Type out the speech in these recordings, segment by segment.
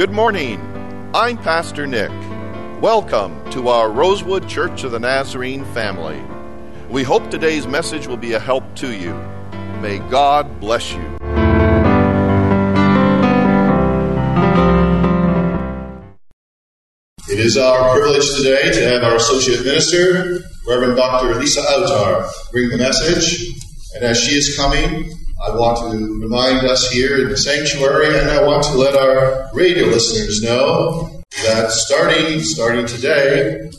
Good morning. I'm Pastor Nick. Welcome to our Rosewood Church of the Nazarene family. We hope today's message will be a help to you. May God bless you. It is our privilege today to have our Associate Minister, Reverend Dr. Lisa Autar, bring the message. And as she is coming, I want to remind us here in the sanctuary, and I want to let our radio listeners know that starting starting today,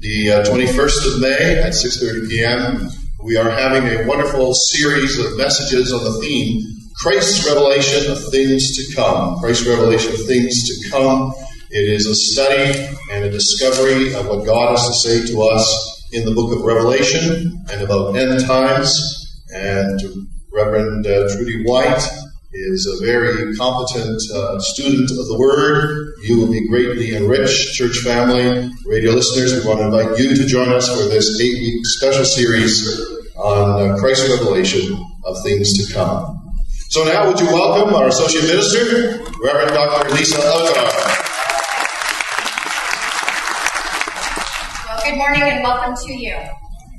the uh, 21st of May at 6:30 p.m., we are having a wonderful series of messages on the theme Christ's revelation of things to come. Christ's revelation of things to come. It is a study and a discovery of what God has to say to us in the book of Revelation and about end times. And Reverend uh, Trudy White is a very competent uh, student of the Word. You will be greatly enriched, church family, radio listeners. We want to invite you to join us for this eight week special series on uh, Christ's revelation of things to come. So now, would you welcome our Associate Minister, Reverend Dr. Lisa Autar. Well, good morning and welcome to you.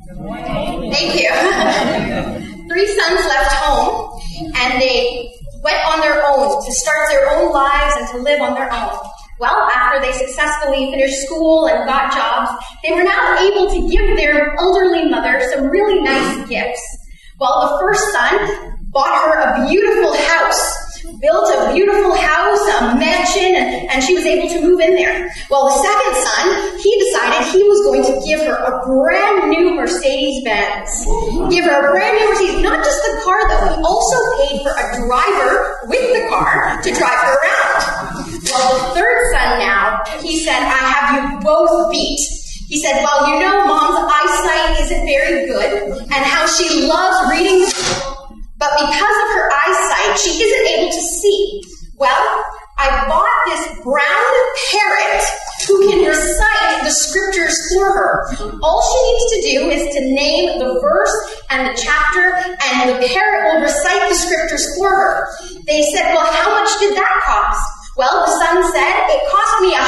Good morning. Thank you. three sons left home and they went on their own to start their own lives and to live on their own. Well, after they successfully finished school and got jobs, they were now able to give their elderly mother some really nice gifts. Well, the first son bought her a beautiful house built a beautiful house, a mansion, and, she was able to move in there. Well, the second son, he decided he was going to give her a brand new Mercedes Benz. Give her a brand new Mercedes, not just the car though, he also paid for a driver with the car to drive her around. Well, the third son now, he said, I have you both beat. He said, Well, you know, mom's eyesight isn't very good, and how she loves reading but because of her eyesight, she isn't able to see. Well, I bought this brown parrot who can recite the scriptures for her. All she needs to do is to name the verse and the chapter, and the parrot will recite the scriptures for her. They said, Well, how much did that cost? Well, the son said, It cost me a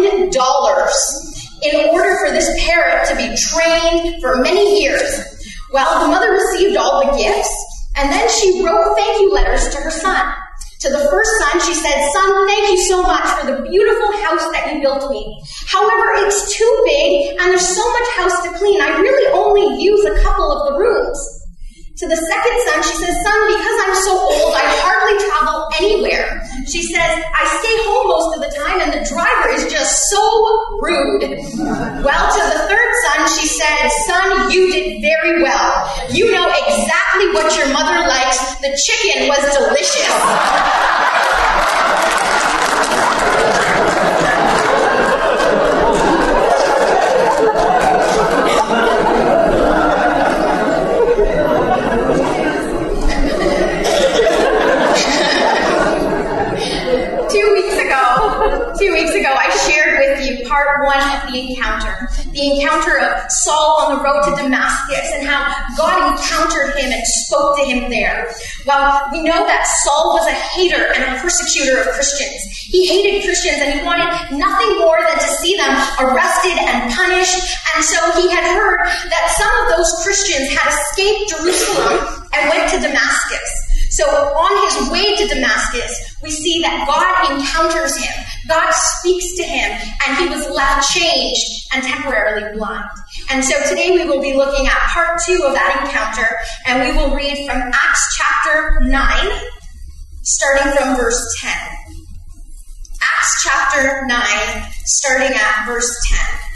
$100,000 in order for this parrot to be trained for many years. Well, the mother received all the gifts, and then she wrote thank you letters to her son. To the first son, she said, Son, thank you so much for the beautiful house that you built me. However, it's too big and there's so much house to clean. I really only use a couple of the rooms. To the second son, she says, Son, because I'm so old, I hardly travel anywhere. She says, I stay home most of the time and the driver is just so rude. Well, to the third son, she said, Son, you did very well. You know exactly what your mother likes. The chicken was delicious. two weeks ago, I shared with you part one of the encounter. The encounter of Saul on the road to Damascus and how God encountered him and spoke to him there. Well, we know that Saul was a hater and a persecutor of Christians. He hated Christians and he wanted nothing more than to see them arrested and punished. And so he had heard that some of those Christians had escaped Jerusalem and went to Damascus. So on his way to Damascus, we see that God encounters him. God speaks to him, and he was left changed and temporarily blind. And so today we will be looking at part two of that encounter, and we will read from Acts chapter 9, starting from verse 10. Acts chapter 9, starting at verse 10.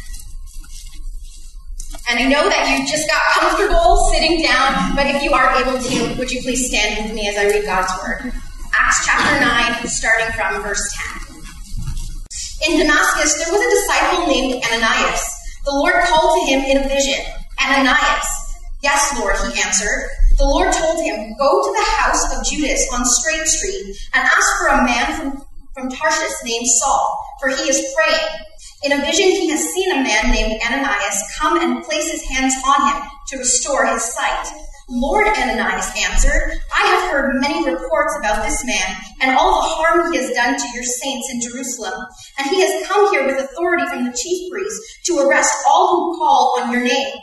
And I know that you just got comfortable sitting down, but if you are able to, would you please stand with me as I read God's word? Acts chapter 9, starting from verse 10. In Damascus, there was a disciple named Ananias. The Lord called to him in a vision, Ananias. Yes, Lord, he answered. The Lord told him, Go to the house of Judas on Straight Street and ask for a man from, from Tarsus named Saul, for he is praying. In a vision, he has seen a man named Ananias come and place his hands on him to restore his sight. Lord Ananias answered, I have heard many reports about this man and all the harm he has done to your saints in Jerusalem. And he has come here with authority from the chief priests to arrest all who call on your name.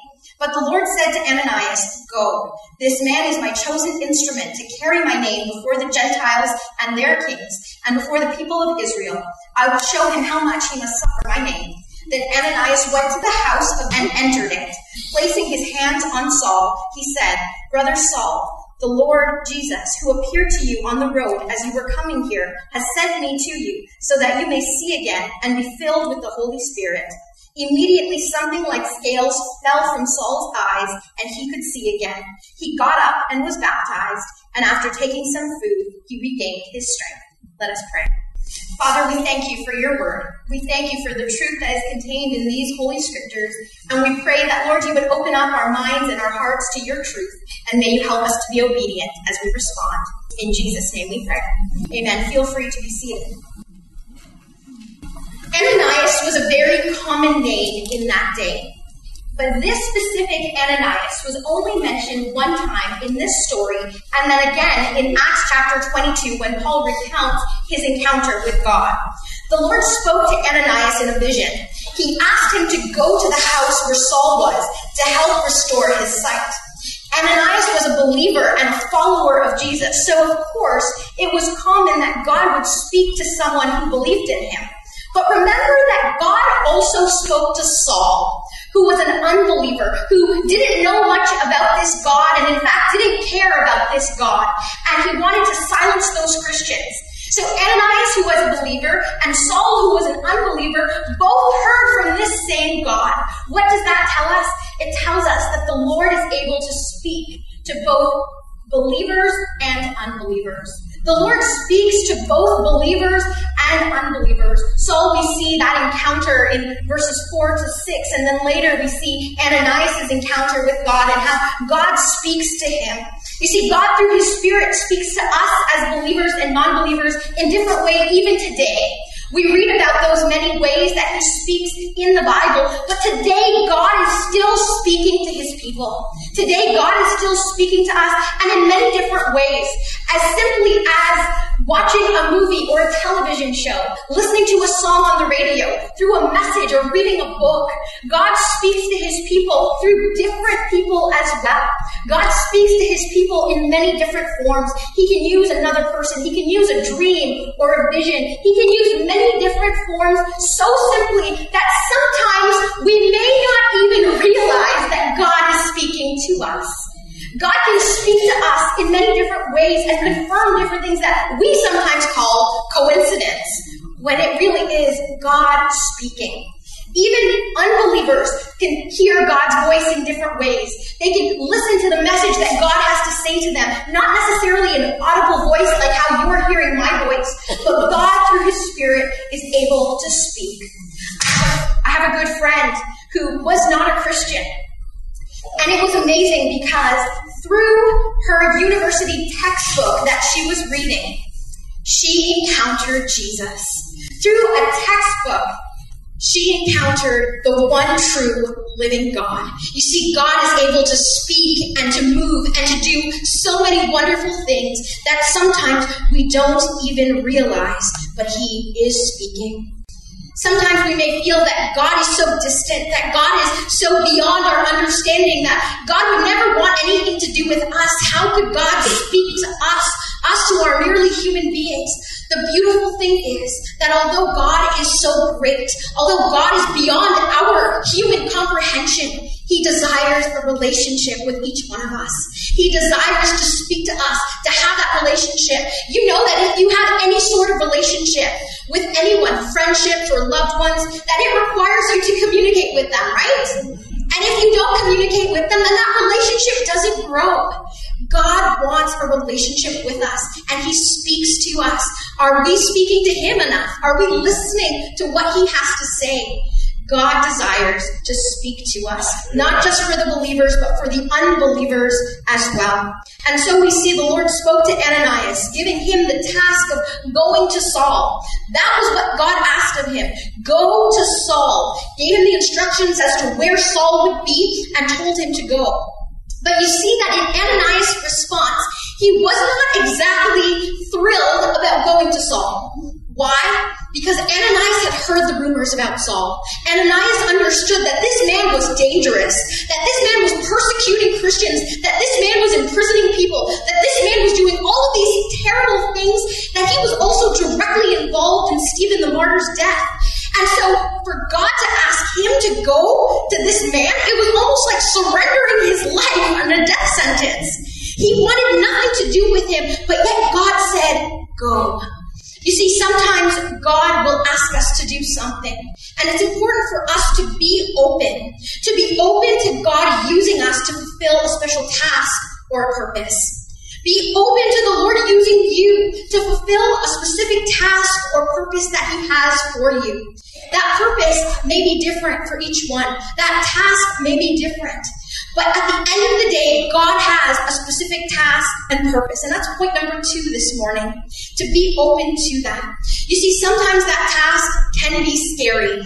But the Lord said to Ananias, Go. This man is my chosen instrument to carry my name before the Gentiles and their kings, and before the people of Israel. I will show him how much he must suffer my name. Then Ananias went to the house of, and entered it. Placing his hands on Saul, he said, Brother Saul, the Lord Jesus, who appeared to you on the road as you were coming here, has sent me to you, so that you may see again and be filled with the Holy Spirit. Immediately something like scales fell from Saul's eyes, and he could see again. He got up and was baptized, and after taking some food, he regained his strength. Let us pray. Father, we thank you for your word. We thank you for the truth that is contained in these holy scriptures. And we pray that, Lord, you would open up our minds and our hearts to your truth. And may you help us to be obedient as we respond. In Jesus' name we pray. Amen. Feel free to be seated. Ananias was a very common name in that day. But this specific Ananias was only mentioned one time in this story, and then again in Acts chapter 22 when Paul recounts his encounter with God. The Lord spoke to Ananias in a vision. He asked him to go to the house where Saul was to help restore his sight. Ananias was a believer and a follower of Jesus, so of course it was common that God would speak to someone who believed in him. But remember that God also spoke to Saul, who was an unbeliever, who didn't know much about this God, and in fact didn't care about this God, and he wanted to silence those Christians. So Ananias, who was a believer, and Saul, who was an unbeliever, both heard from this same God. What does that tell us? It tells us that the Lord is able to speak to both believers and unbelievers. The Lord speaks to both believers and unbelievers. So we see that encounter in verses 4 to 6, and then later we see Ananias' encounter with God and how God speaks to him. You see, God through his Spirit speaks to us as believers and non believers in different ways, even today. We read about those many ways that he speaks in the Bible, but today God is still speaking to his people. Today God is still speaking to us and in many different ways, as simply as watching a movie or a television show, listening to a song on the radio, through a message or reading a book. God speaks to his people through different people as well. God speaks to his people in many different forms. He can use another person. He can use a dream or a vision. He can use many different forms so simply that sometimes we may not even realize that God is speaking to us. God can speak to us in many different ways and confirm different things that we sometimes call coincidence, when it really is God speaking. Even unbelievers can hear God's voice in different ways. They can listen to the message that God has to say to them, not necessarily an audible voice like how you are hearing my voice, but God through His Spirit is able to speak. I have a good friend who was not a Christian. And it was amazing because her university textbook that she was reading, she encountered Jesus. Through a textbook she encountered the one true living God. You see, God is able to speak and to move and to do so many wonderful things that sometimes we don't even realize, but He is speaking. Sometimes we may feel that God is so distant, that God is so beyond our understanding, that God would never want anything to do with us. How could God speak to us, us who are merely human beings? The beautiful thing is that although God is so great, although God is beyond our human comprehension, He desires a relationship with each one of us. He desires to speak to us, to have that relationship. You know that if you have sort of relationship with anyone, friendships or loved ones, that it requires you to communicate with them, right? And if you don't communicate with them, then that relationship doesn't grow. God wants a relationship with us and He speaks to us. Are we speaking to Him enough? Are we listening to what He has to say? God desires to speak to us, not just for the believers, but for the unbelievers as well. And so we see the Lord spoke to Ananias, giving him the task of going to Saul. That was what God asked of him. Go to Saul. Gave him the instructions as to where Saul would be and told him to go. But you see that in Ananias' response, he was not exactly thrilled about going to Saul. Why? Because Ananias had heard the rumors about Saul. Ananias understood that this man was dangerous, that this man was persecuting Christians, that this man was imprisoning people, that this man was doing all of these terrible things, that he was also directly involved in Stephen the martyr's death. And so for God to ask him to go to this man, it was almost like surrendering his life on a death sentence. He wanted nothing to do with him, but yet God said, go. You see, sometimes God will ask us to do something, and it's important for us to be open, to be open to God using us to fulfill a special task or a purpose. Be open to the Lord using you to fulfill a specific task or purpose that He has for you. That purpose may be different for each one. That task may be different. But at the end of the day, God has a specific task and purpose. And that's point number two this morning to be open to that. You see, sometimes that task can be scary.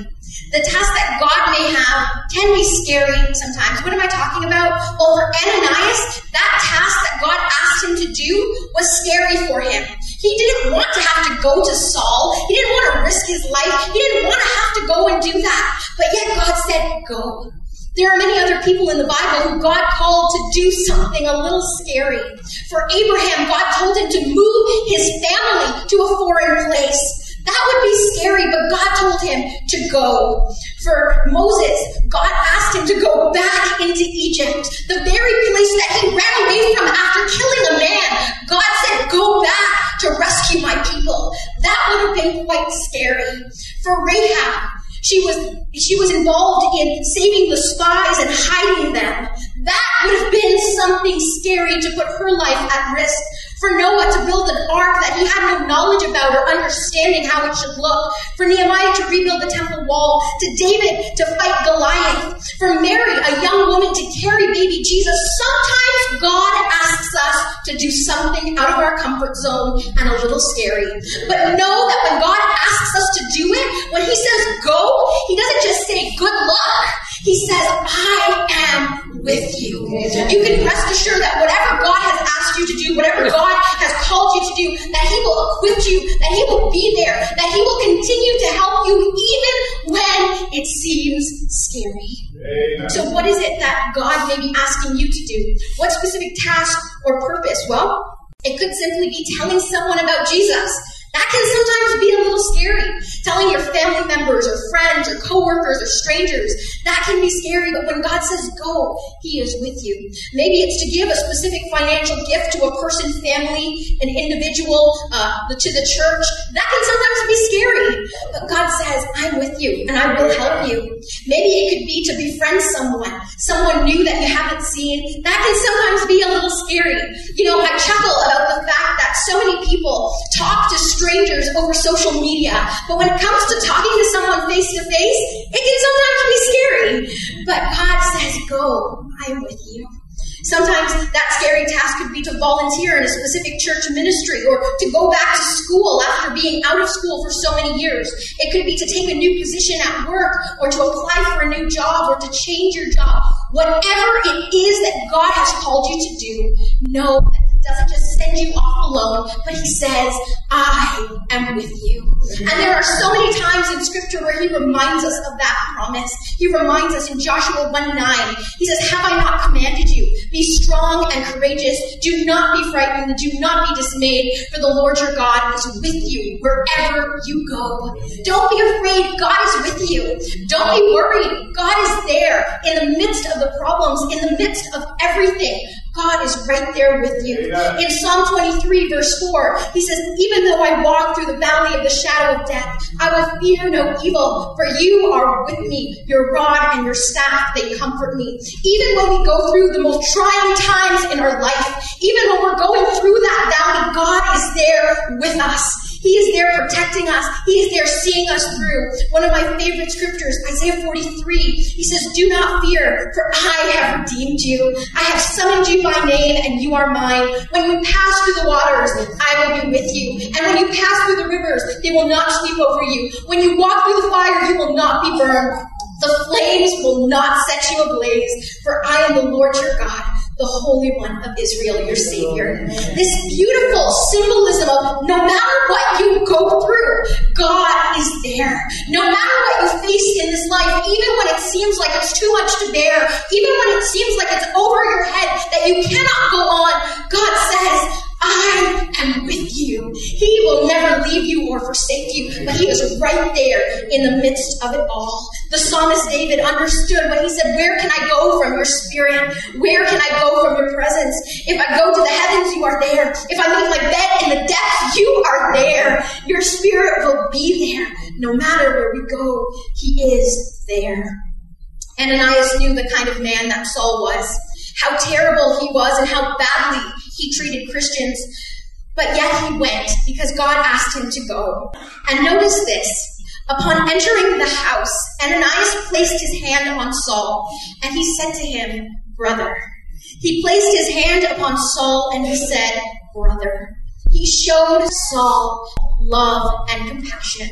The task that God may have can be scary sometimes. What am I talking about? Well, for Ananias, that task that God asked him to do was scary for him. He didn't want to have to go to Saul. He didn't want to risk his life. He didn't want to have to go and do that. But yet God said, go. There are many other people in the Bible who God called to do something a little scary. For Abraham, God told him to move his family to a foreign place. That would be scary, but God told him to go. For Moses, God asked him to go back into Egypt, the very place that he ran away from after killing a man. God said, Go back to rescue my people. That would have been quite scary. For Rahab, she was, she was involved in saving the spies and hiding them. That would have been something scary to put her life at risk for Noah to build an ark that he had no knowledge about or understanding how it should look, for Nehemiah to rebuild the temple wall, to David to fight Goliath, for Mary, a young woman, to carry baby Jesus. Sometimes God asks us to do something out of our comfort zone and a little scary. But know that when God asks us to do it, when He says go, He doesn't just say good luck. He says, I am with you. You can rest assured that whatever God has asked you to do, whatever God has called you to do, that He will equip you, that He will be there, that He will continue to help you even when it seems scary. Amen. So, what is it that God may be asking you to do? What specific task or purpose? Well, it could simply be telling someone about Jesus. That can sometimes be a little scary. Telling your family members or friends or coworkers or strangers, that can be scary, but when God says go, He is with you. Maybe it's to give a specific financial gift to a person, family, an individual, uh, to the church. That can sometimes be scary, but God says, I'm with you and I will help you. Maybe it could be to befriend someone, someone new that you haven't seen. That can sometimes be a little scary. You know, I chuckle about the fact that so many people talk to strangers strangers over social media. But when it comes to talking to someone face to face, it can sometimes be scary. But God says, Go, I am with you. Sometimes that scary task could be to volunteer in a specific church ministry or to go back to school after being out of school for so many years. It could be to take a new position at work or to apply for a new job or to change your job. Whatever it is that God has called you to do, know that doesn't just send you off alone, but he says, I am with you. And there are so many times in scripture where he reminds us of that promise. He reminds us in Joshua 1 9, he says, Have I not commanded you? Be strong and courageous. Do not be frightened do not be dismayed, for the Lord your God is with you wherever you go. Don't be afraid. God is with you. Don't be worried. God is there in the midst of the problems, in the midst of everything. God is right there with you. In Psalm 23, verse 4, he says, Even though I walk through the valley of the shadow of death, I will fear no evil, for you are with me. Your rod and your staff, they comfort me. Even when we go through the most trying times in our life, even when we're going through that valley, God is there with us. He is there protecting us. He is there seeing us through. One of my favorite scriptures, Isaiah 43, he says, Do not fear, for I have redeemed you. I have summoned you by name, and you are mine. When you pass through the waters, I will be with you. And when you pass through the rivers, they will not sweep over you. When you walk through the fire, you will not be burned. The flames will not set you ablaze, for I am the Lord your God the Holy One of Israel, your Savior. This beautiful symbolism of no matter what you go through, God is there. No matter what you face in this life, even when it seems like it's too much to bear, even when it seems like it's over your head, that you cannot go on, God says, I am with you. He will never leave you or forsake you, but he is right there in the midst of it all. The psalmist David understood when he said, Where can I go from your spirit? Where can I go from your presence? If I go to the heavens, you are there. If I make my bed in the depths, you are there. Your spirit will be there. No matter where we go, he is there. Ananias knew the kind of man that Saul was, how terrible he was, and how badly he treated Christians, but yet he went because God asked him to go. And notice this. Upon entering the house, Ananias placed his hand on Saul, and he said to him, Brother. He placed his hand upon Saul, and he said, Brother. He showed Saul love and compassion.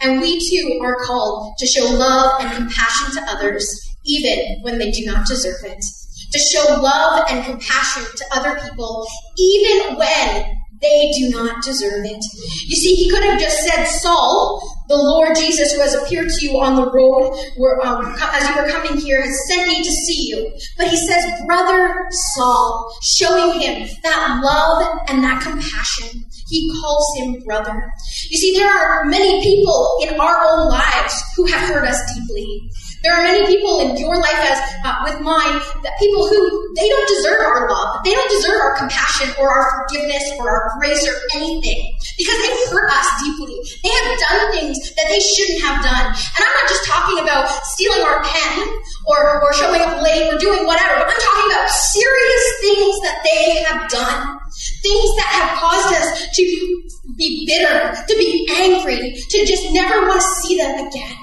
And we too are called to show love and compassion to others, even when they do not deserve it to show love and compassion to other people, even when they do not deserve it. You see, he could have just said, Saul, the Lord Jesus who has appeared to you on the road um, as you were coming here has sent me to see you. But he says, Brother Saul, showing him that love and that compassion. He calls him brother. You see, there are many people in our own lives who have hurt us deeply. There are many people in your life, as uh, with mine, that people who they don't deserve our love, they don't deserve our compassion or our forgiveness or our grace or anything because they've hurt us deeply. Have done things that they shouldn't have done, and I'm not just talking about stealing our pen or or showing up late or doing whatever. I'm talking about serious things that they have done, things that have caused us to be bitter, to be angry, to just never want to see them again.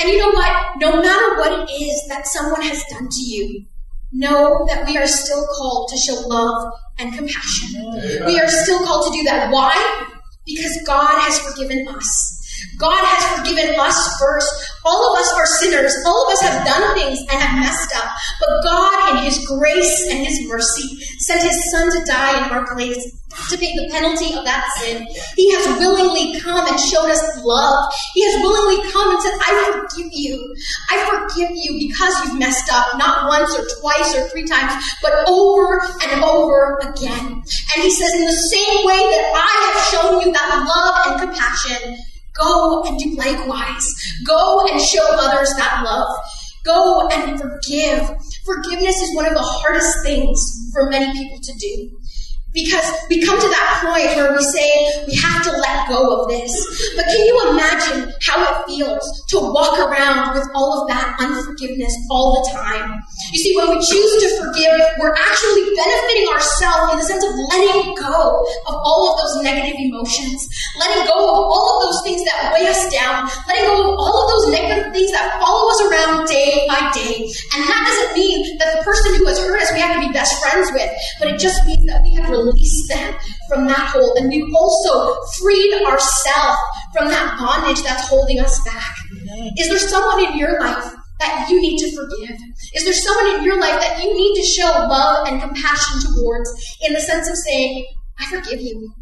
And you know what? No matter what it is that someone has done to you, know that we are still called to show love and compassion. We are still called to do that. Why? Because God has forgiven us. God has forgiven us first. All of us are sinners. All of us have done things and have messed up. But God, in His grace and His mercy, sent His Son to die in our place to pay the penalty of that sin. He has willingly come and showed us love. He has willingly come and said, I forgive you. I forgive you because you've messed up, not once or twice or three times, but over and over again. And he says, in the same way that I have shown you that love and compassion, go and do likewise. Go and show others that love. Go and forgive. Forgiveness is one of the hardest things for many people to do. Because we come to that point where we say we have to let go of this. But can you imagine how it feels to walk around with all of that unforgiveness all the time? You see, when we choose to forgive, we're actually benefiting ourselves in the sense of letting go of all of those negative emotions, letting go of all of those things that weigh us down, letting go of all of those negative things that follow us around day by day. And that doesn't mean that the person who has hurt us we have to be best friends with, but it just means that we have released them from that hold. And we've also freed ourselves from that bondage that's holding us back. Is there someone in your life that you need to forgive? Is there someone in your life that you need to show love and compassion towards in the sense of saying, I forgive you.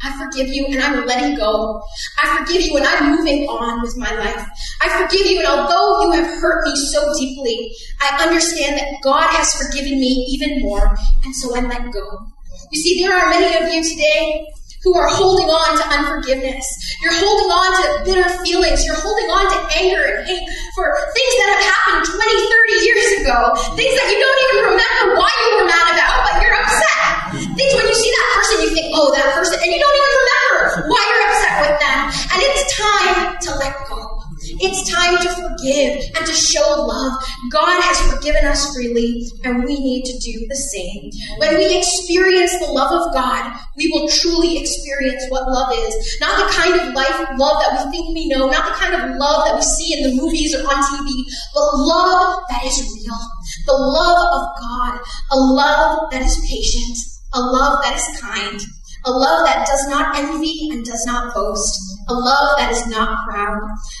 I forgive you and I'm letting go. I forgive you and I'm moving on with my life. I forgive you and although you have hurt me so deeply, I understand that God has forgiven me even more and so I let go. You see, there are many of you today who are holding on to unforgiveness. You're holding on to bitter feelings. You're holding on to anger and hate for things that have happened 20, 30 years ago. Things that you don't even remember why you were mad about, but you're upset. Things when you see that person, you think, oh, that person, and you don't even remember why you're upset with them. And it's time to let go. It's time to forgive and to show love. God has forgiven us freely, and we need to do the same. When we experience the love of God, we will truly experience what love is. Not the kind of life love that we think we know, not the kind of love that we see in the movies or on TV, but love that is real. The love of God, a love that is patient, a love that is kind, a love that does not envy and does not boast, a love that is not proud,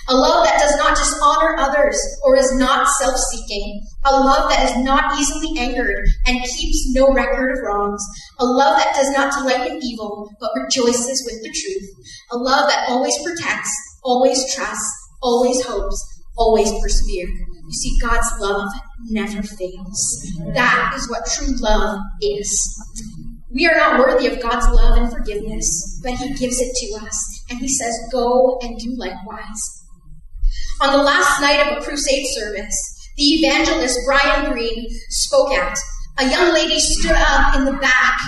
a love that does not just honor others or is not self seeking, a love that is not easily angered and keeps no record of wrongs, a love that does not delight in evil but rejoices with the truth, a love that always protects, always trusts, always hopes, always perseveres. You see, God's love never fails. That is what true love is. We are not worthy of God's love and forgiveness, but He gives it to us, and He says, Go and do likewise. On the last night of a crusade service, the evangelist Brian Green spoke at. A young lady stood up in the back,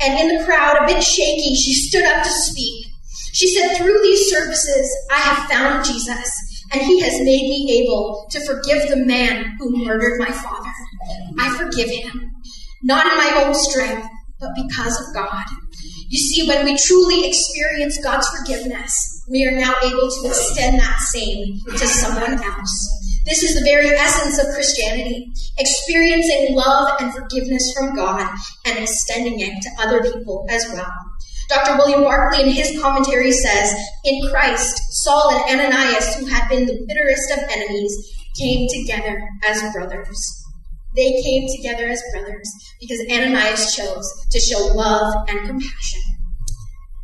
and in the crowd, a bit shaky, she stood up to speak. She said, Through these services, I have found Jesus, and he has made me able to forgive the man who murdered my father. I forgive him, not in my own strength, but because of God. You see, when we truly experience God's forgiveness, we are now able to extend that same to someone else. This is the very essence of Christianity experiencing love and forgiveness from God and extending it to other people as well. Dr. William Barclay, in his commentary, says In Christ, Saul and Ananias, who had been the bitterest of enemies, came together as brothers. They came together as brothers because Ananias chose to show love and compassion.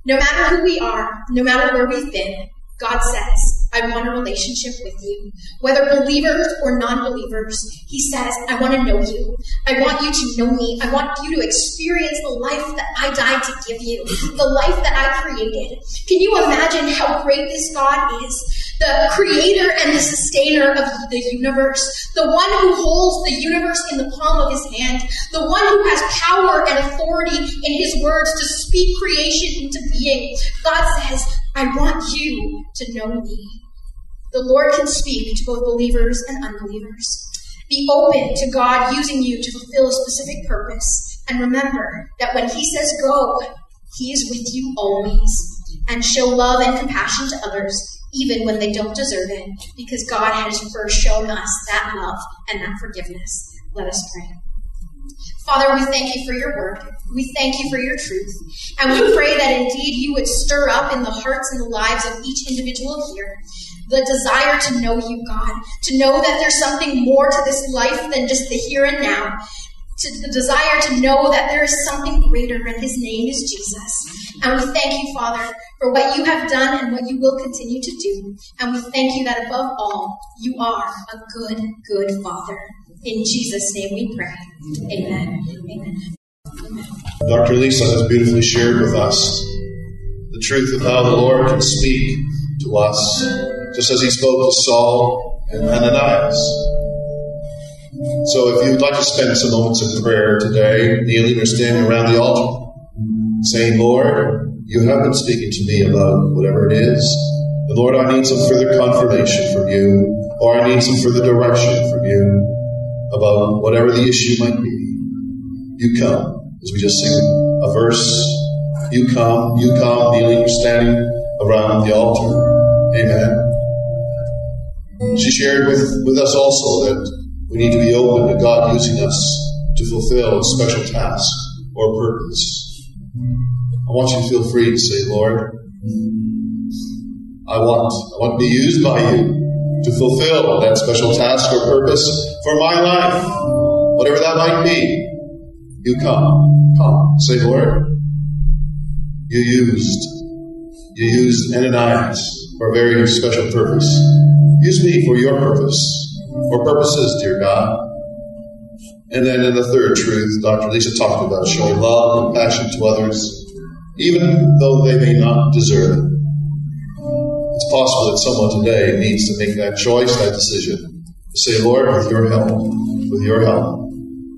No matter who we are, no matter where we've been, God says, I want a relationship with you. Whether believers or non believers, He says, I want to know you. I want you to know me. I want you to experience the life that I died to give you, the life that I created. Can you imagine how great this God is? the creator and the sustainer of the universe, the one who holds the universe in the palm of his hand, the one who has power and authority in his words to speak creation into being. God says, I want you to know me. The Lord can speak to both believers and unbelievers. Be open to God using you to fulfill a specific purpose. And remember that when He says go, He is with you always. And show love and compassion to others even when they don't deserve it, because God has first shown us that love and that forgiveness. Let us pray. Father, we thank you for your word. We thank you for your truth. And we pray that indeed you would stir up in the hearts and the lives of each individual here the desire to know you, God, to know that there's something more to this life than just the here and now, to the desire to know that there is something greater, and his name is Jesus. And we thank you, Father, for what you have done and what you will continue to do. And we thank you that above all, you are a good, good Father. In Jesus' name we pray. Amen. Amen. Dr. Lisa has beautifully shared with us the truth of how the Lord can speak to us, just as he spoke to Saul and Ananias. So if you'd like to spend some moments of prayer today, kneeling or standing around the altar, saying, Lord, you have been speaking to me about whatever it is. And Lord, I need some further confirmation from you, or I need some further direction from you about whatever the issue might be. You come, as we just sing a verse. You come, you come, kneeling or standing around the altar. Amen. She shared with, with us also that we need to be open to God using us to fulfill a special task or purpose. I want you to feel free to say, Lord, I want, I want to be used by you to fulfill that special task or purpose for my life, whatever that might be. You come, come. Say, Lord, you used, you used Ananias for a very special purpose. Use me for your purpose, or purposes, dear God. And then in the third truth, Dr. Lisa talked about showing love and compassion to others even though they may not deserve it. It's possible that someone today needs to make that choice, that decision, to say, Lord, with your help, with your help,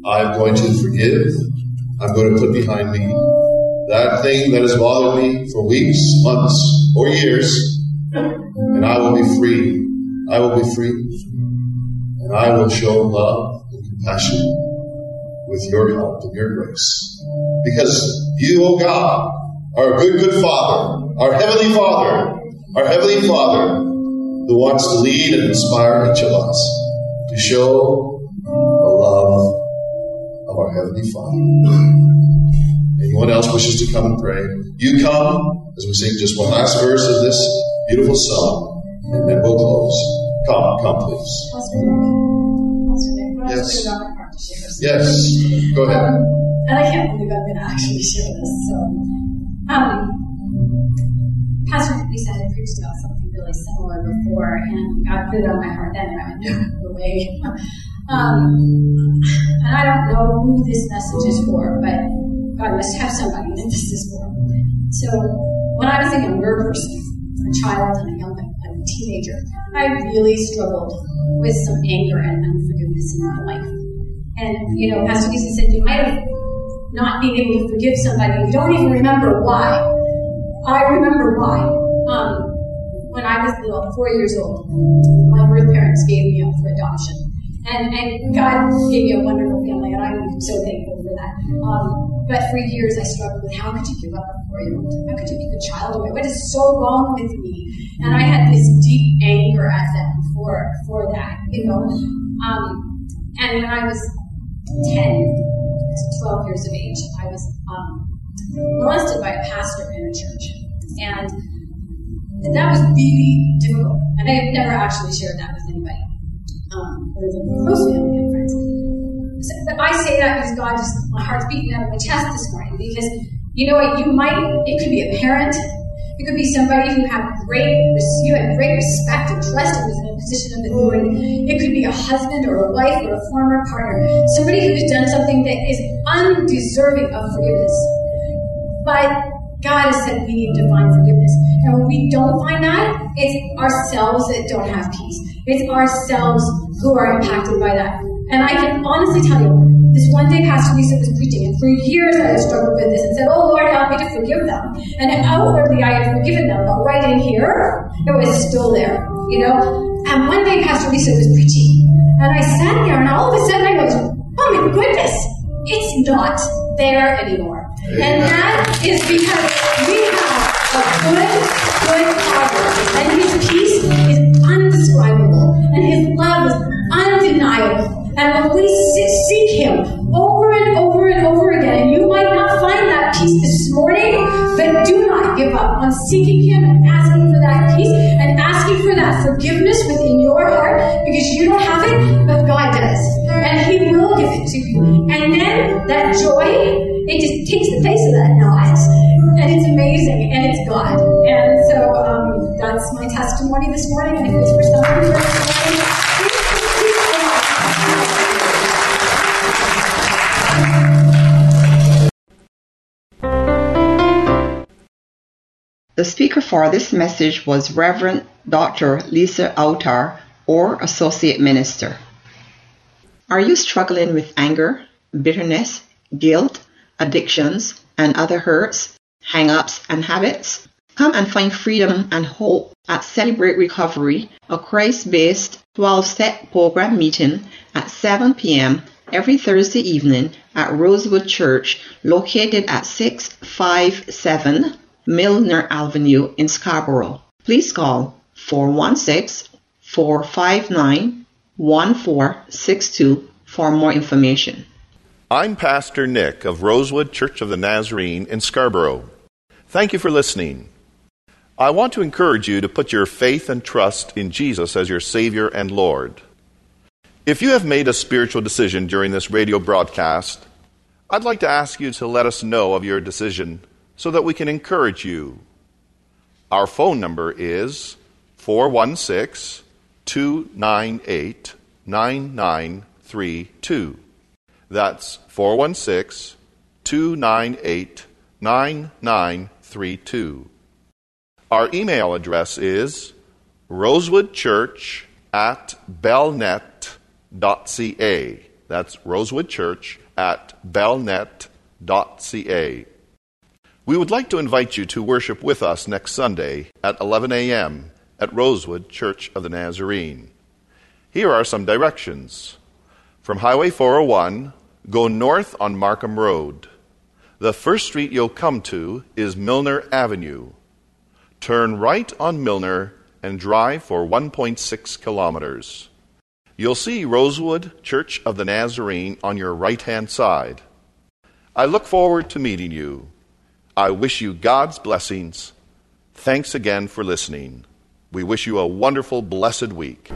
I'm going to forgive. I'm going to put behind me that thing that has bothered me for weeks, months, or years, and I will be free. I will be free. And I will show love and compassion with your help and your grace. Because you, O oh God, our good, good Father, our Heavenly Father, our Heavenly Father, who wants to lead and inspire each of us to show the love of our Heavenly Father. Anyone else wishes to come and pray? You come as we sing just one last verse of this beautiful song, and then we'll close. Come, come, please. Pastor Nick. Pastor Nick, what Yes. else do you want my heart to share? Yes, go ahead. Um, and I can't believe I'm going to actually share this. So, um, Pastor Lisa had preached about something really similar before, and God put it on my heart then, and I went, no, no way. um, and I don't know who this message is for, but God must have somebody that this is for. So, when I was a younger person, child and a young a teenager, I really struggled with some anger and unforgiveness in my life. And, you know, Pastor Lisa said you might have not being able to forgive somebody, you don't even remember why. I remember why. Um, when I was little, four years old, my birth parents gave me up for adoption. And, and God gave me a wonderful family, and I'm so thankful for that. Um, but for years, I struggled with how could you give up a four-year-old? How could you give a child away? What is so wrong with me? And I had this deep anger at them for for that, you know. Um, and when I was 10 to 12 years of age, I was um, molested by a pastor in a church. And that was really difficult. And I had never actually shared that with anybody, um, other close family. So, I say that because God just, my heart's beating out of my chest this morning because, you know what, you might, it could be a parent, it could be somebody who had great, you had great respect and trust and was in a position of authority. It could be a husband or a wife or a former partner, somebody who has done something that is undeserving of forgiveness. But God has said we need to find forgiveness. And when we don't find that, it's ourselves that don't have peace. It's ourselves who are impacted by that. And I can honestly tell you, this one day Pastor Lisa was preaching, and for years I had struggled with this and said, Oh Lord, help me to forgive them. And outwardly I had forgiven them, but right in here, it was still there, you know? And one day Pastor Lisa was preaching, and I sat there, and all of a sudden I go, Oh my goodness, it's not there anymore. And that is because we have a good, good Father, and His peace is undescribable, and His love is undeniable. And when we seek Him over and over and over again, and you might not find that peace this morning, but do not give up on seeking Him and asking for that peace and asking for that forgiveness within your heart because you don't have it, but God does. And He will give it to you. And then that joy, it just takes the place of that not. And it's amazing, and it's God. And so um, that's my testimony this morning. And if it's for somebody here this The speaker for this message was Reverend Dr. Lisa Autar, or Associate Minister. Are you struggling with anger, bitterness, guilt, addictions, and other hurts, hang ups, and habits? Come and find freedom and hope at Celebrate Recovery, a Christ based 12 step program meeting at 7 p.m. every Thursday evening at Rosewood Church, located at 657 Milner Avenue in Scarborough. Please call 416 459 1462 for more information. I'm Pastor Nick of Rosewood Church of the Nazarene in Scarborough. Thank you for listening. I want to encourage you to put your faith and trust in Jesus as your Savior and Lord. If you have made a spiritual decision during this radio broadcast, I'd like to ask you to let us know of your decision so that we can encourage you. Our phone number is 416 298 9932. That's 416 298 9932. Our email address is rosewoodchurch at bellnet.ca. That's rosewoodchurch at bellnet.ca. We would like to invite you to worship with us next Sunday at 11 a.m. at Rosewood Church of the Nazarene. Here are some directions. From Highway 401, go north on Markham Road. The first street you'll come to is Milner Avenue. Turn right on Milner and drive for 1.6 kilometers. You'll see Rosewood Church of the Nazarene on your right hand side. I look forward to meeting you. I wish you God's blessings. Thanks again for listening. We wish you a wonderful, blessed week.